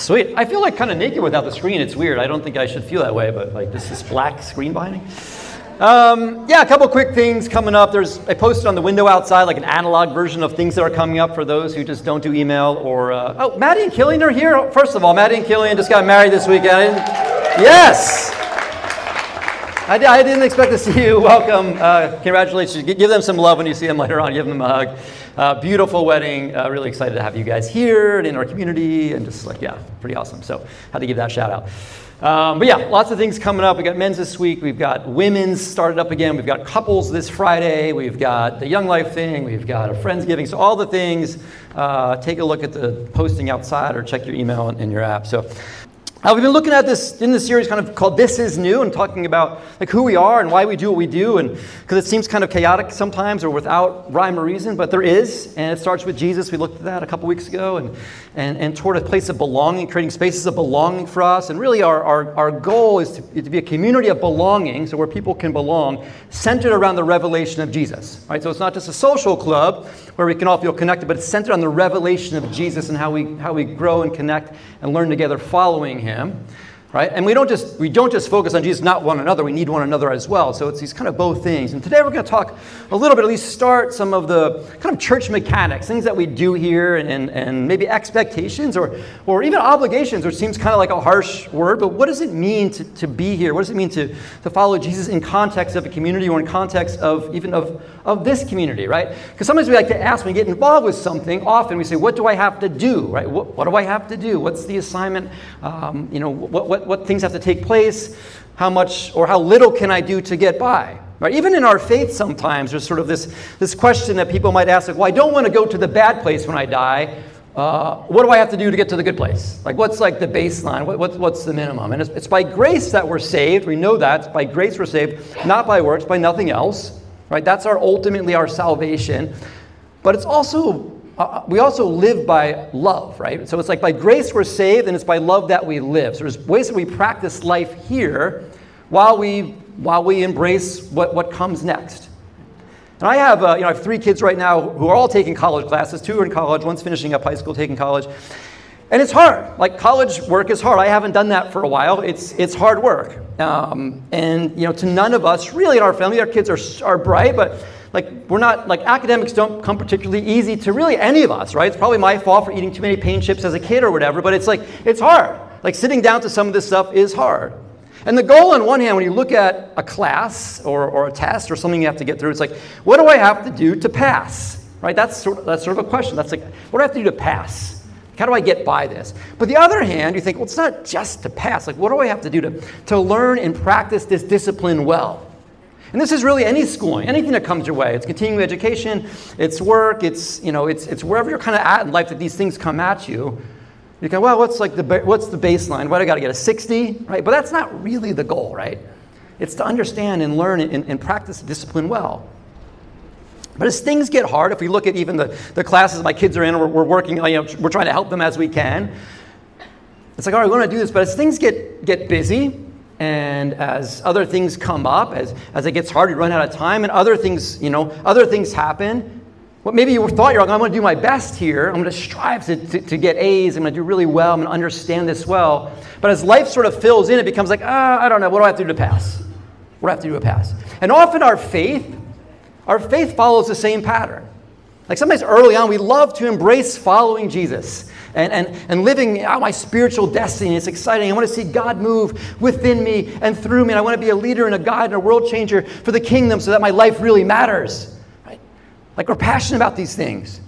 Sweet. I feel like kind of naked without the screen. It's weird. I don't think I should feel that way, but like this is black screen binding. Um, yeah, a couple quick things coming up. There's I posted on the window outside like an analog version of things that are coming up for those who just don't do email or uh, oh, Maddie and Killian are here. First of all, Maddie and Killian just got married this weekend. Yes. I, I didn't expect to see you. Welcome. Uh, congratulations. Give them some love when you see them later on. Give them a hug. Uh, beautiful wedding. Uh, really excited to have you guys here and in our community, and just like, yeah, pretty awesome. So, had to give that shout out. Um, but yeah, lots of things coming up. We've got men's this week. We've got women's started up again. We've got couples this Friday. We've got the Young Life thing. We've got a Friendsgiving. So all the things. Uh, take a look at the posting outside or check your email in your app. So uh, we've been looking at this in this series kind of called This Is New and talking about like who we are and why we do what we do and because it seems kind of chaotic sometimes or without rhyme or reason, but there is. And it starts with Jesus. We looked at that a couple weeks ago and, and, and toward a place of belonging, creating spaces of belonging for us. And really our, our, our goal is to, to be a community of belonging, so where people can belong, centered around the revelation of Jesus. Right? So it's not just a social club where we can all feel connected, but it's centered on the revelation of Jesus and how we, how we grow and connect and learn together following him Birmingham right? And we don't just we don't just focus on jesus not one another. We need one another as well. So it's these kind of both things. And today we're going to talk a little bit at least start some of the kind of church mechanics things that we do here and, and maybe expectations or or even obligations which seems kind of like a harsh word but what does it mean to, to be here? What does it mean to, to follow jesus in context of a community or in context of even of, of this community right? Because sometimes we like to ask when we get involved with something often we say what do i have to do? Right? What, what do i have to do? What's the assignment? Um, you know what, what what, what things have to take place, how much or how little can I do to get by? Right? Even in our faith, sometimes there's sort of this, this question that people might ask, like, well, I don't want to go to the bad place when I die. Uh, what do I have to do to get to the good place? Like, what's like the baseline? What, what, what's the minimum? And it's, it's by grace that we're saved. We know that. It's by grace we're saved, not by works, by nothing else. Right? That's our ultimately our salvation. But it's also uh, uh, we also live by love, right? So it's like by grace we're saved, and it's by love that we live. So there's ways that we practice life here while we while we embrace what, what comes next. And I have, uh, you know, I have three kids right now who are all taking college classes. Two are in college, one's finishing up high school, taking college. And it's hard. Like college work is hard. I haven't done that for a while. It's, it's hard work. Um, and, you know, to none of us, really in our family, our kids are, are bright, but like we're not like academics don't come particularly easy to really any of us right it's probably my fault for eating too many pain chips as a kid or whatever but it's like it's hard like sitting down to some of this stuff is hard and the goal on one hand when you look at a class or, or a test or something you have to get through it's like what do i have to do to pass right that's sort of, that's sort of a question that's like what do i have to do to pass how do I get by this? But the other hand, you think, well, it's not just to pass. Like, what do I have to do to, to learn and practice this discipline well? And this is really any schooling, anything that comes your way. It's continuing education, it's work, it's, you know, it's, it's wherever you're kind of at in life that these things come at you. You go, well, what's, like the, what's the baseline? What, I got to get a 60, right? But that's not really the goal, right? It's to understand and learn and, and practice discipline well. But as things get hard, if we look at even the, the classes my kids are in, we're, we're working, you know, we're trying to help them as we can. It's like, all right, we want to do this, but as things get, get busy, and as other things come up, as, as it gets hard, you run out of time, and other things, you know, other things happen. Well, maybe you thought you're like, I'm going to do my best here. I'm going to strive to, to, to get A's. I'm going to do really well. I'm going to understand this well. But as life sort of fills in, it becomes like, ah, I don't know. What do I have to do to pass? What do I have to do to pass? And often our faith, our faith follows the same pattern. Like sometimes early on, we love to embrace following Jesus and, and, and living out my spiritual destiny. It's exciting. I want to see God move within me and through me. And I want to be a leader and a guide and a world changer for the kingdom so that my life really matters. Right? Like we're passionate about these things.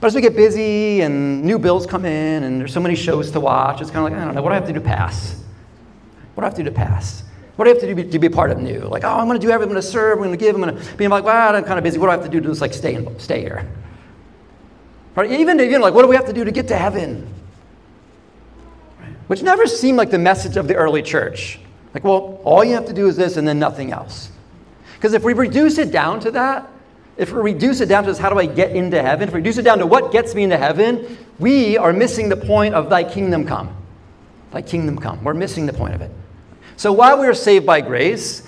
But as we get busy and new bills come in and there's so many shows to watch, it's kind of like, I don't know, what do I have to do to pass? What do I have to do to pass? What do I have to do to be a part of new? Like, oh, I'm going to do everything. I'm going to serve. I'm going to give. I'm going to be I'm like, well, I'm kind of busy. What do I have to do to just like stay, in, stay here? Right? Even, you know, like, what do we have to do to get to heaven? Which never seemed like the message of the early church. Like, well, all you have to do is this and then nothing else. Because if we reduce it down to that, if we reduce it down to this, how do I get into heaven? If we reduce it down to what gets me into heaven, we are missing the point of thy kingdom come. Thy kingdom come. We're missing the point of it. So while we are saved by grace,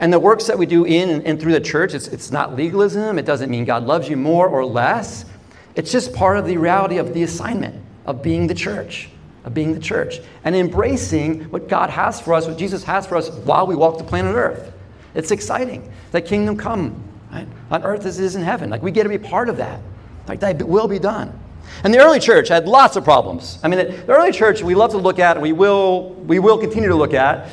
and the works that we do in and through the church, it's, it's not legalism. It doesn't mean God loves you more or less. It's just part of the reality of the assignment of being the church. of being the church and embracing what God has for us, what Jesus has for us while we walk the planet Earth. It's exciting. That kingdom come right? on earth as it is in heaven. Like we get to be part of that. Like that will be done. And the early church had lots of problems. I mean, the early church we love to look at, we will, we will continue to look at,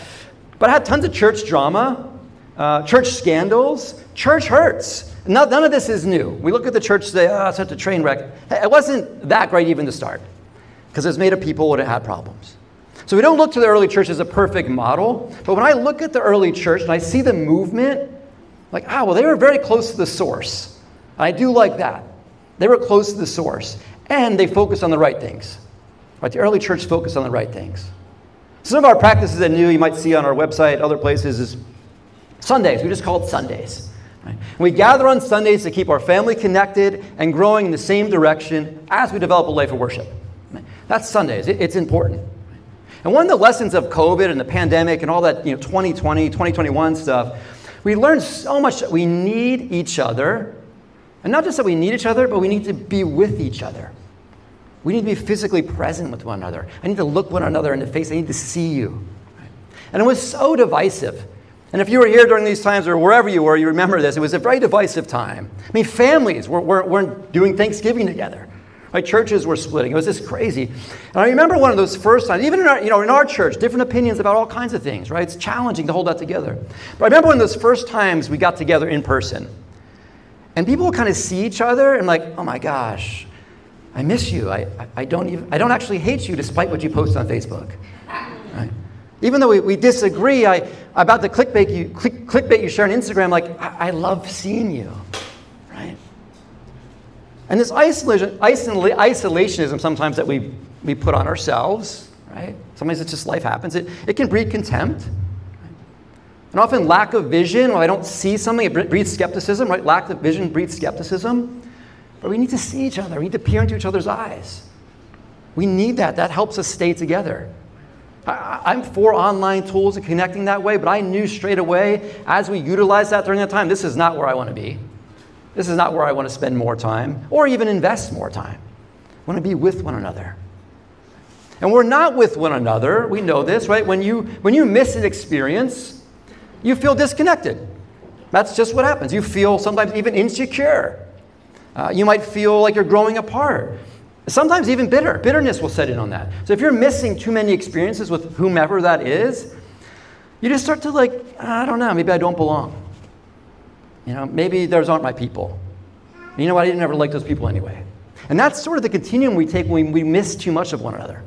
but had tons of church drama, uh, church scandals, church hurts. None, none of this is new. We look at the church and say, oh, it's such a train wreck. It wasn't that great even to start because it was made of people that had problems. So we don't look to the early church as a perfect model, but when I look at the early church and I see the movement, like, ah, well, they were very close to the source. I do like that. They were close to the source, and they focused on the right things. Right? The early church focused on the right things. Some of our practices that new you might see on our website, other places, is Sundays. We just call it Sundays. Right? We gather on Sundays to keep our family connected and growing in the same direction as we develop a life of worship. That's Sundays. It's important. And one of the lessons of COVID and the pandemic and all that, you know, 2020, 2021 stuff, we learned so much that we need each other. And not just that we need each other, but we need to be with each other. We need to be physically present with one another. I need to look one another in the face. I need to see you. And it was so divisive. And if you were here during these times or wherever you were, you remember this. It was a very divisive time. I mean, families were, were, weren't doing Thanksgiving together. Right? Churches were splitting. It was just crazy. And I remember one of those first times, even in our, you know, in our church, different opinions about all kinds of things, right? It's challenging to hold that together. But I remember one of those first times we got together in person. And people would kind of see each other and like, oh my gosh, I miss you. I, I, don't even, I don't actually hate you despite what you post on Facebook. Right? Even though we, we disagree I, about the clickbait you, click, clickbait you share on Instagram, like, I, I love seeing you. Right? And this isolation, isolationism sometimes that we, we put on ourselves, right? Sometimes it's just life happens. It, it can breed contempt. And often lack of vision, when I don't see something, it breeds skepticism, right? Lack of vision breeds skepticism. But we need to see each other. We need to peer into each other's eyes. We need that. That helps us stay together. I, am for online tools and connecting that way, but I knew straight away as we utilized that during that time, this is not where I want to be. This is not where I want to spend more time or even invest more time. I want to be with one another. And we're not with one another. We know this, right? When you, when you miss an experience, you feel disconnected. That's just what happens. You feel sometimes even insecure. Uh, you might feel like you're growing apart. Sometimes even bitter. Bitterness will set in on that. So if you're missing too many experiences with whomever that is, you just start to like, I don't know, maybe I don't belong. You know, maybe those aren't my people. And you know what? I didn't ever like those people anyway. And that's sort of the continuum we take when we, miss too much of one another.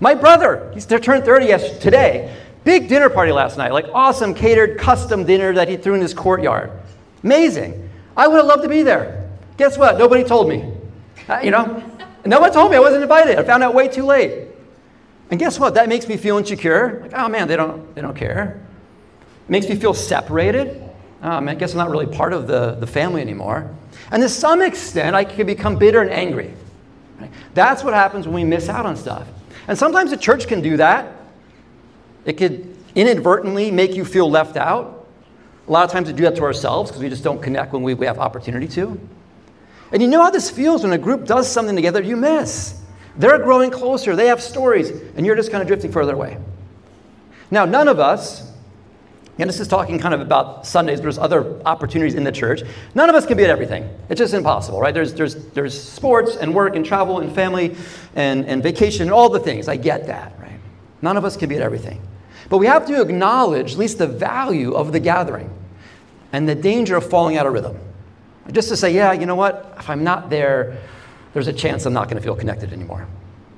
My brother, he's turned 30 yesterday, today. Big dinner party last night, like awesome catered custom dinner that he threw in his courtyard. Amazing. I would have loved to be there. Guess what? Nobody told me. Uh, you know, no one told me I wasn't invited. I found out way too late. And guess what? That makes me feel insecure. Like, oh man, they don't, they don't care. It makes me feel separated um, I guess I'm not really part of the, the family anymore. And to some extent, I can become bitter and angry. Right? That's what happens when we miss out on stuff. And sometimes the church can do that. It could inadvertently make you feel left out. A lot of times we do that to ourselves because we just don't connect when we, we have opportunity to. And you know how this feels when a group does something together you miss. They're growing closer, they have stories, and you're just kind of drifting further away. Now, none of us and this is talking kind of about Sundays, there's other opportunities in the church. None of us can be at everything. It's just impossible, right? There's, there's, there's sports and work and travel and family and, and vacation and all the things. I get that, right? None of us can be at everything. But we have to acknowledge at least the value of the gathering and the danger of falling out of rhythm. Just to say, yeah, you know what? If I'm not there, there's a chance I'm not going to feel connected anymore.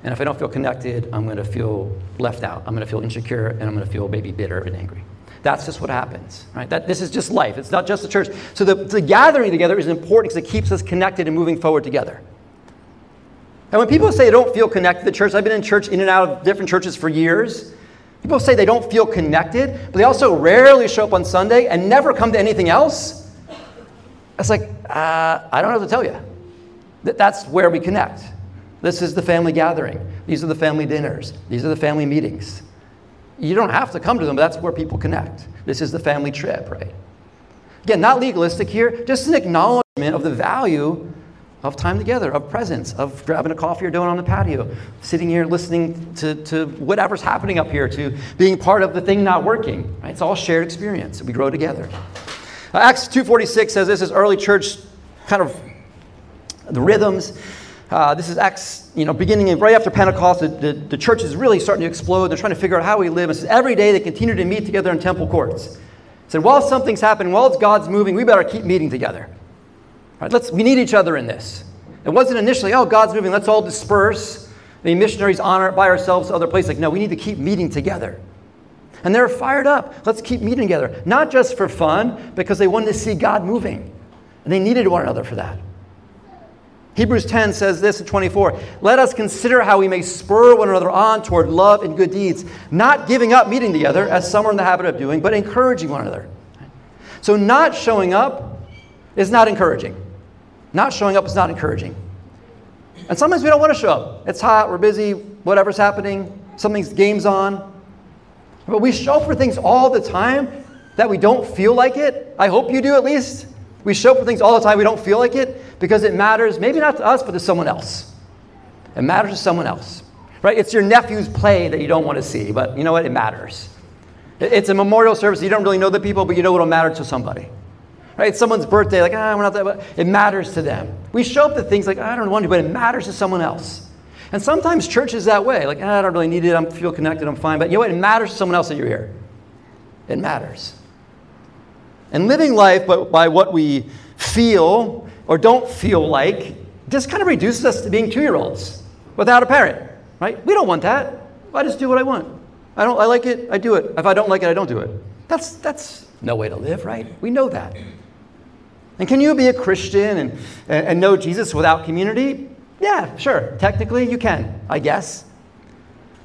And if I don't feel connected, I'm going to feel left out. I'm going to feel insecure and I'm going to feel maybe bitter and angry. That's just what happens, right? That, this is just life. It's not just the church. So the, the gathering together is important because it keeps us connected and moving forward together. And when people say they don't feel connected to the church, I've been in church in and out of different churches for years. People say they don't feel connected, but they also rarely show up on Sunday and never come to anything else. It's like, uh, I don't know what to tell you. That, that's where we connect. This is the family gathering. These are the family dinners. These are the family meetings. You don't have to come to them, but that's where people connect. This is the family trip, right? Again, not legalistic here, just an acknowledgement of the value of time together, of presence, of grabbing a coffee or doing on the patio, sitting here listening to, to whatever's happening up here, to being part of the thing not working. Right? It's all shared experience. We grow together. Uh, Acts 2.46 says this is early church kind of the rhythms. Uh, this is Acts, you know, beginning right after Pentecost. The, the, the, church is really starting to explode. They're trying to figure out how we live. And says every day they continue to meet together in temple courts. Said while something's happening, while God's moving, we better keep meeting together. Right, let's, we need each other in this. It wasn't initially, oh, God's moving, let's all disperse. The missionaries honor by ourselves to other places. Like, no, we need to keep meeting together. And they're fired up. Let's keep meeting together. Not just for fun, because they wanted to see God moving. And they needed one another for that. Hebrews 10 says this in 24 Let us consider how we may spur one another on toward love and good deeds, not giving up meeting together, as some are in the habit of doing, but encouraging one another. So, not showing up is not encouraging. Not showing up is not encouraging. And sometimes we don't want to show up. It's hot, we're busy, whatever's happening, something's game's on. But we show up for things all the time that we don't feel like it. I hope you do at least. We show up for things all the time we don't feel like it because it matters, maybe not to us, but to someone else. It matters to someone else. Right? It's your nephew's play that you don't want to see, but you know what? It matters. It's a memorial service. You don't really know the people, but you know it'll matter to somebody. Right? It's someone's birthday, like, ah, we're not that, but it matters to them. We show up to things like, I don't want to, but it matters to someone else. And sometimes church is that way. Like, ah, I don't really need it. I feel connected. I'm fine. But you know what? It matters to someone else that you're here. It matters. And living life but by what we feel or don't feel like just kind of reduces us to being two year olds without a parent, right? We don't want that. I just do what I want. I, don't, I like it, I do it. If I don't like it, I don't do it. That's, that's no way to live, right? We know that. And can you be a Christian and, and know Jesus without community? Yeah, sure. Technically, you can, I guess.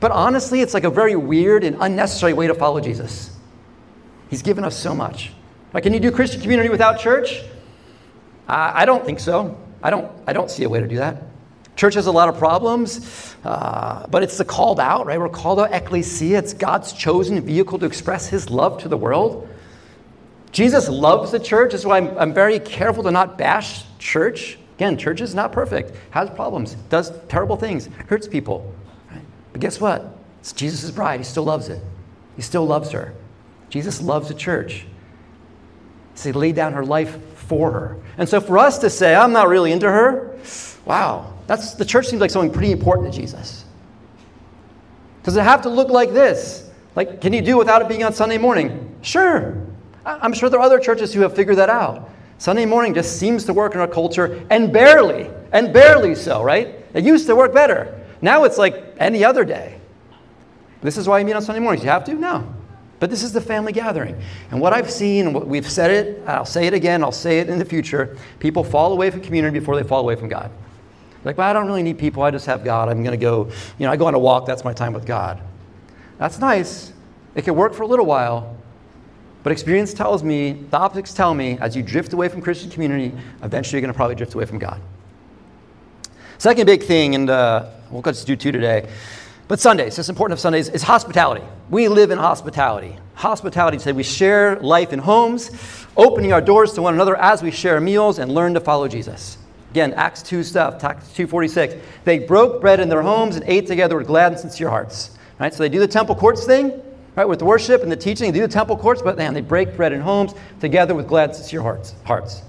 But honestly, it's like a very weird and unnecessary way to follow Jesus. He's given us so much. Like, can you do Christian community without church? Uh, I don't think so. I don't, I don't see a way to do that. Church has a lot of problems, uh, but it's the called out, right? We're called out ecclesia. It's God's chosen vehicle to express his love to the world. Jesus loves the church. That's why I'm, I'm very careful to not bash church. Again, church is not perfect, has problems, does terrible things, hurts people. Right? But guess what? It's Jesus' bride. He still loves it. He still loves her. Jesus loves the church. So he laid down her life for her. And so for us to say, I'm not really into her, wow, that's the church seems like something pretty important to Jesus. Does it have to look like this? Like, can you do without it being on Sunday morning? Sure. I'm sure there are other churches who have figured that out. Sunday morning just seems to work in our culture, and barely, and barely so, right? It used to work better. Now it's like any other day. This is why you meet on Sunday mornings. You have to? No. But this is the family gathering. And what I've seen, and what we've said it, I'll say it again, I'll say it in the future people fall away from community before they fall away from God. Like, well, I don't really need people, I just have God. I'm going to go, you know, I go on a walk, that's my time with God. That's nice. It can work for a little while, but experience tells me, the optics tell me, as you drift away from Christian community, eventually you're going to probably drift away from God. Second big thing, and uh, we'll just do two today, but Sundays, it's important of Sundays, is hospitality. We live in hospitality. Hospitality says we share life in homes, opening our doors to one another as we share meals and learn to follow Jesus. Again, Acts 2 stuff, Acts 2.46. They broke bread in their homes and ate together with glad and sincere hearts. Right? So they do the temple courts thing, Right, with worship and the teaching, they do the temple courts, but man, they break bread in homes together with glad, sincere hearts. hearts.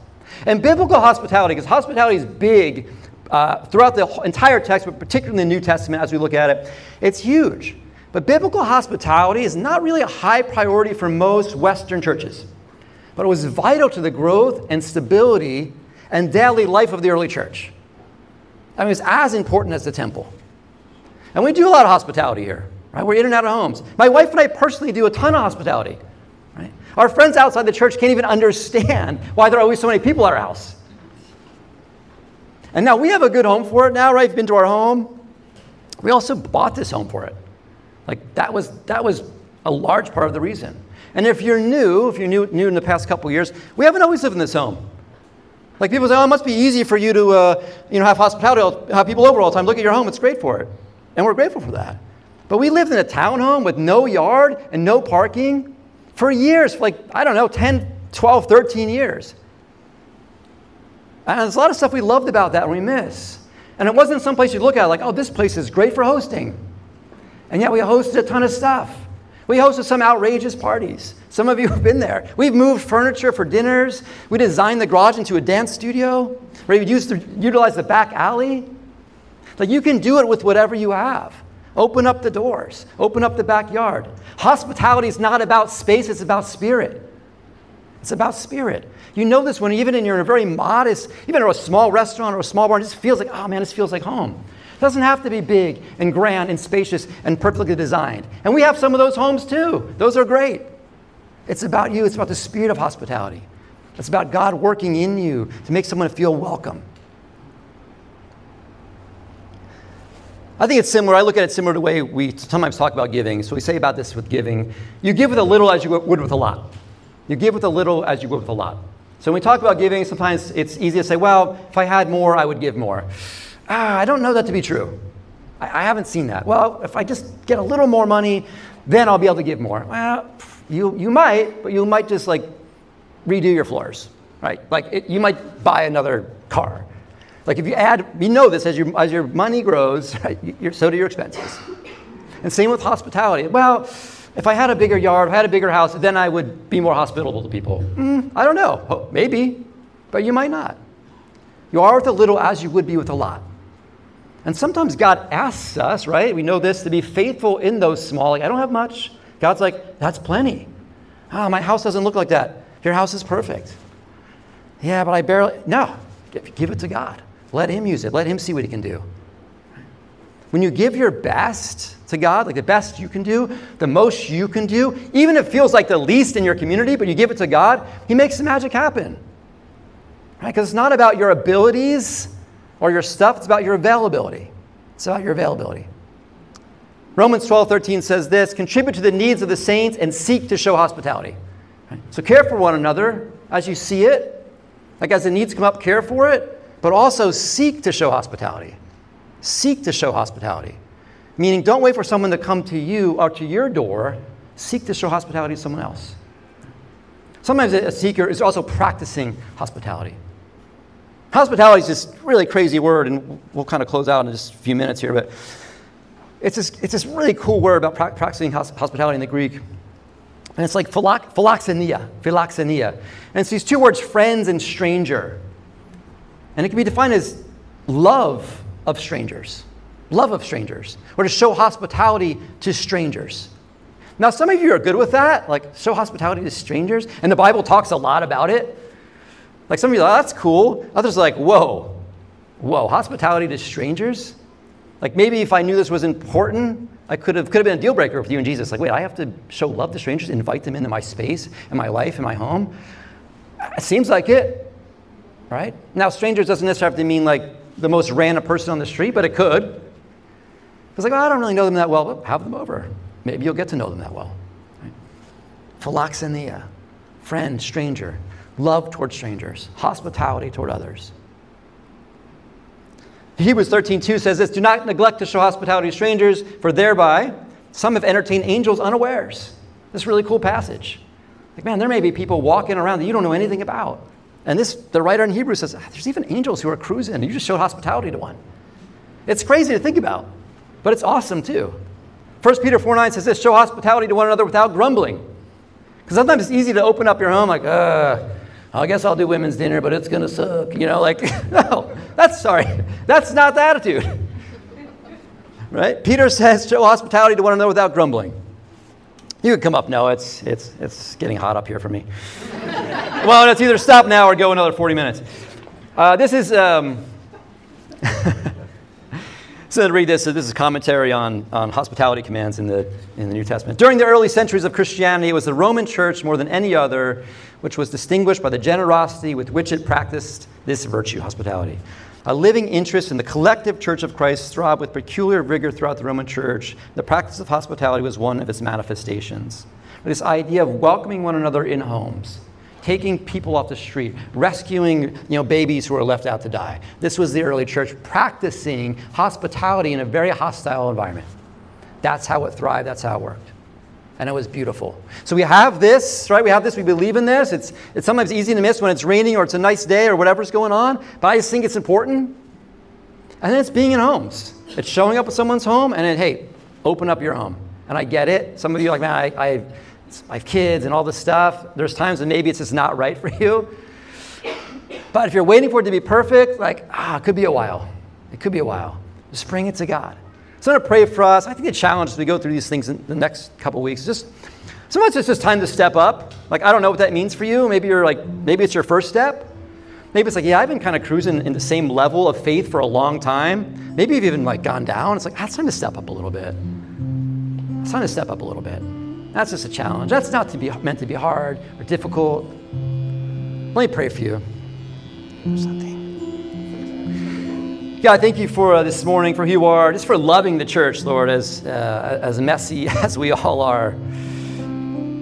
And biblical hospitality, because hospitality is big uh, throughout the entire text, but particularly in the New Testament as we look at it, it's huge. But biblical hospitality is not really a high priority for most Western churches. But it was vital to the growth and stability and daily life of the early church. I mean, it's as important as the temple. And we do a lot of hospitality here. Right? We're in and out of homes. My wife and I personally do a ton of hospitality. Right? Our friends outside the church can't even understand why there are always so many people at our house. And now we have a good home for it now, right? You've been to our home. We also bought this home for it. Like that was that was a large part of the reason. And if you're new, if you're new, new in the past couple years, we haven't always lived in this home. Like people say, oh, it must be easy for you to, uh, you know, have hospitality, have people over all the time. Look at your home; it's great for it, and we're grateful for that. But we lived in a townhome with no yard and no parking for years, for like, I don't know, 10, 12, 13 years. And there's a lot of stuff we loved about that and we miss. And it wasn't some place you look at like, oh, this place is great for hosting. And yet we hosted a ton of stuff. We hosted some outrageous parties. Some of you have been there. We've moved furniture for dinners. We designed the garage into a dance studio. We used to utilize the back alley. Like you can do it with whatever you have. Open up the doors, open up the backyard. Hospitality is not about space, it's about spirit. It's about spirit. You know this when even in you're in a very modest, even in a small restaurant or a small bar, it just feels like, oh man, this feels like home. It doesn't have to be big and grand and spacious and perfectly designed. And we have some of those homes too. Those are great. It's about you, it's about the spirit of hospitality. It's about God working in you to make someone feel welcome. I think it's similar. I look at it similar to the way we sometimes talk about giving. So we say about this with giving you give with a little as you would with a lot. You give with a little as you would with a lot. So when we talk about giving, sometimes it's easy to say, well, if I had more, I would give more. Ah, I don't know that to be true. I, I haven't seen that. Well, if I just get a little more money, then I'll be able to give more. Well, you, you might, but you might just like redo your floors, right? Like it, you might buy another car. Like if you add, you know this as your, as your money grows, right, so do your expenses. And same with hospitality. Well, if I had a bigger yard, if I had a bigger house, then I would be more hospitable to people. Mm, I don't know. Maybe, but you might not. You are with a little as you would be with a lot. And sometimes God asks us, right? We know this, to be faithful in those small. Like, I don't have much. God's like, that's plenty. Oh, my house doesn't look like that. Your house is perfect. Yeah, but I barely. No, give it to God. Let Him use it. Let Him see what He can do. When you give your best to God, like the best you can do, the most you can do, even if it feels like the least in your community, but you give it to God, He makes the magic happen. Right? Because it's not about your abilities or your stuff, it's about your availability. It's about your availability. Romans 12, 13 says this contribute to the needs of the saints and seek to show hospitality. Right? So care for one another as you see it. Like as the needs come up, care for it, but also seek to show hospitality. Seek to show hospitality. Meaning, don't wait for someone to come to you or to your door. Seek to show hospitality to someone else. Sometimes a seeker is also practicing hospitality. Hospitality is just really crazy word, and we'll kind of close out in just a few minutes here, but it's this, it's this really cool word about practicing hospitality in the Greek. And it's like philoxenia, philoxenia. And it's these two words, friends and stranger. And it can be defined as love of strangers, love of strangers, or to show hospitality to strangers. Now, some of you are good with that, like show hospitality to strangers, and the Bible talks a lot about it. Like some of you are like, oh, that's cool. Others are like, whoa, whoa, hospitality to strangers? Like maybe if I knew this was important, I could have could have been a deal breaker with you and Jesus. Like, wait, I have to show love to strangers, invite them into my space, in my life, in my home. It seems like it, right? Now, strangers doesn't necessarily have to mean like the most random person on the street, but it could. It's like, I don't really know them that well, but have them over. Maybe you'll get to know them that well. Right? Philoxenia, friend, stranger, love toward strangers, hospitality toward others. Hebrews 13:2 says this, "Do not neglect to show hospitality to strangers, for thereby some have entertained angels unawares." This really cool passage. Like, man, there may be people walking around that you don't know anything about. And this, the writer in Hebrews says, there's even angels who are cruising, and you just showed hospitality to one. It's crazy to think about, but it's awesome too. 1 Peter 4 9 says this show hospitality to one another without grumbling. Because sometimes it's easy to open up your home like, uh, I guess I'll do women's dinner, but it's going to suck. You know, like, no, that's sorry. That's not the attitude. Right? Peter says, show hospitality to one another without grumbling. You could come up. No, it's, it's, it's getting hot up here for me. well, it's either stop now or go another 40 minutes. Uh, this is. Um, so to read this, so this is commentary on, on hospitality commands in the, in the New Testament. During the early centuries of Christianity, it was the Roman church more than any other which was distinguished by the generosity with which it practiced this virtue, hospitality. A living interest in the collective church of Christ throbbed with peculiar vigor throughout the Roman church. The practice of hospitality was one of its manifestations. This idea of welcoming one another in homes, taking people off the street, rescuing you know, babies who were left out to die. This was the early church practicing hospitality in a very hostile environment. That's how it thrived, that's how it worked. And it was beautiful. So we have this, right? We have this, we believe in this. It's, it's sometimes easy to miss when it's raining or it's a nice day or whatever's going on, but I just think it's important. And then it's being in homes. It's showing up at someone's home and then, hey, open up your home. And I get it. Some of you are like, man, I, I, I have kids and all this stuff. There's times when maybe it's just not right for you. But if you're waiting for it to be perfect, like, ah, it could be a while. It could be a while. Just bring it to God. So I'm going to pray for us. I think the challenge as we go through these things in the next couple weeks just sometimes it's just time to step up. Like, I don't know what that means for you. Maybe you're like, maybe it's your first step. Maybe it's like, yeah, I've been kind of cruising in the same level of faith for a long time. Maybe you've even like gone down. It's like, ah, it's time to step up a little bit. It's time to step up a little bit. That's just a challenge. That's not to be meant to be hard or difficult. Let me pray for you. Something. God, thank you for uh, this morning, for who you are, just for loving the church, Lord, as, uh, as messy as we all are,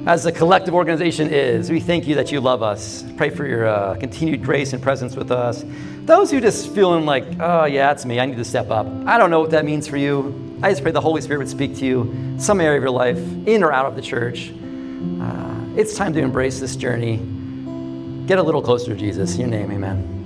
as the collective organization is. We thank you that you love us. Pray for your uh, continued grace and presence with us. Those who just feeling like, oh, yeah, it's me, I need to step up. I don't know what that means for you. I just pray the Holy Spirit would speak to you some area of your life, in or out of the church. Uh, it's time to embrace this journey. Get a little closer to Jesus. In your name, amen.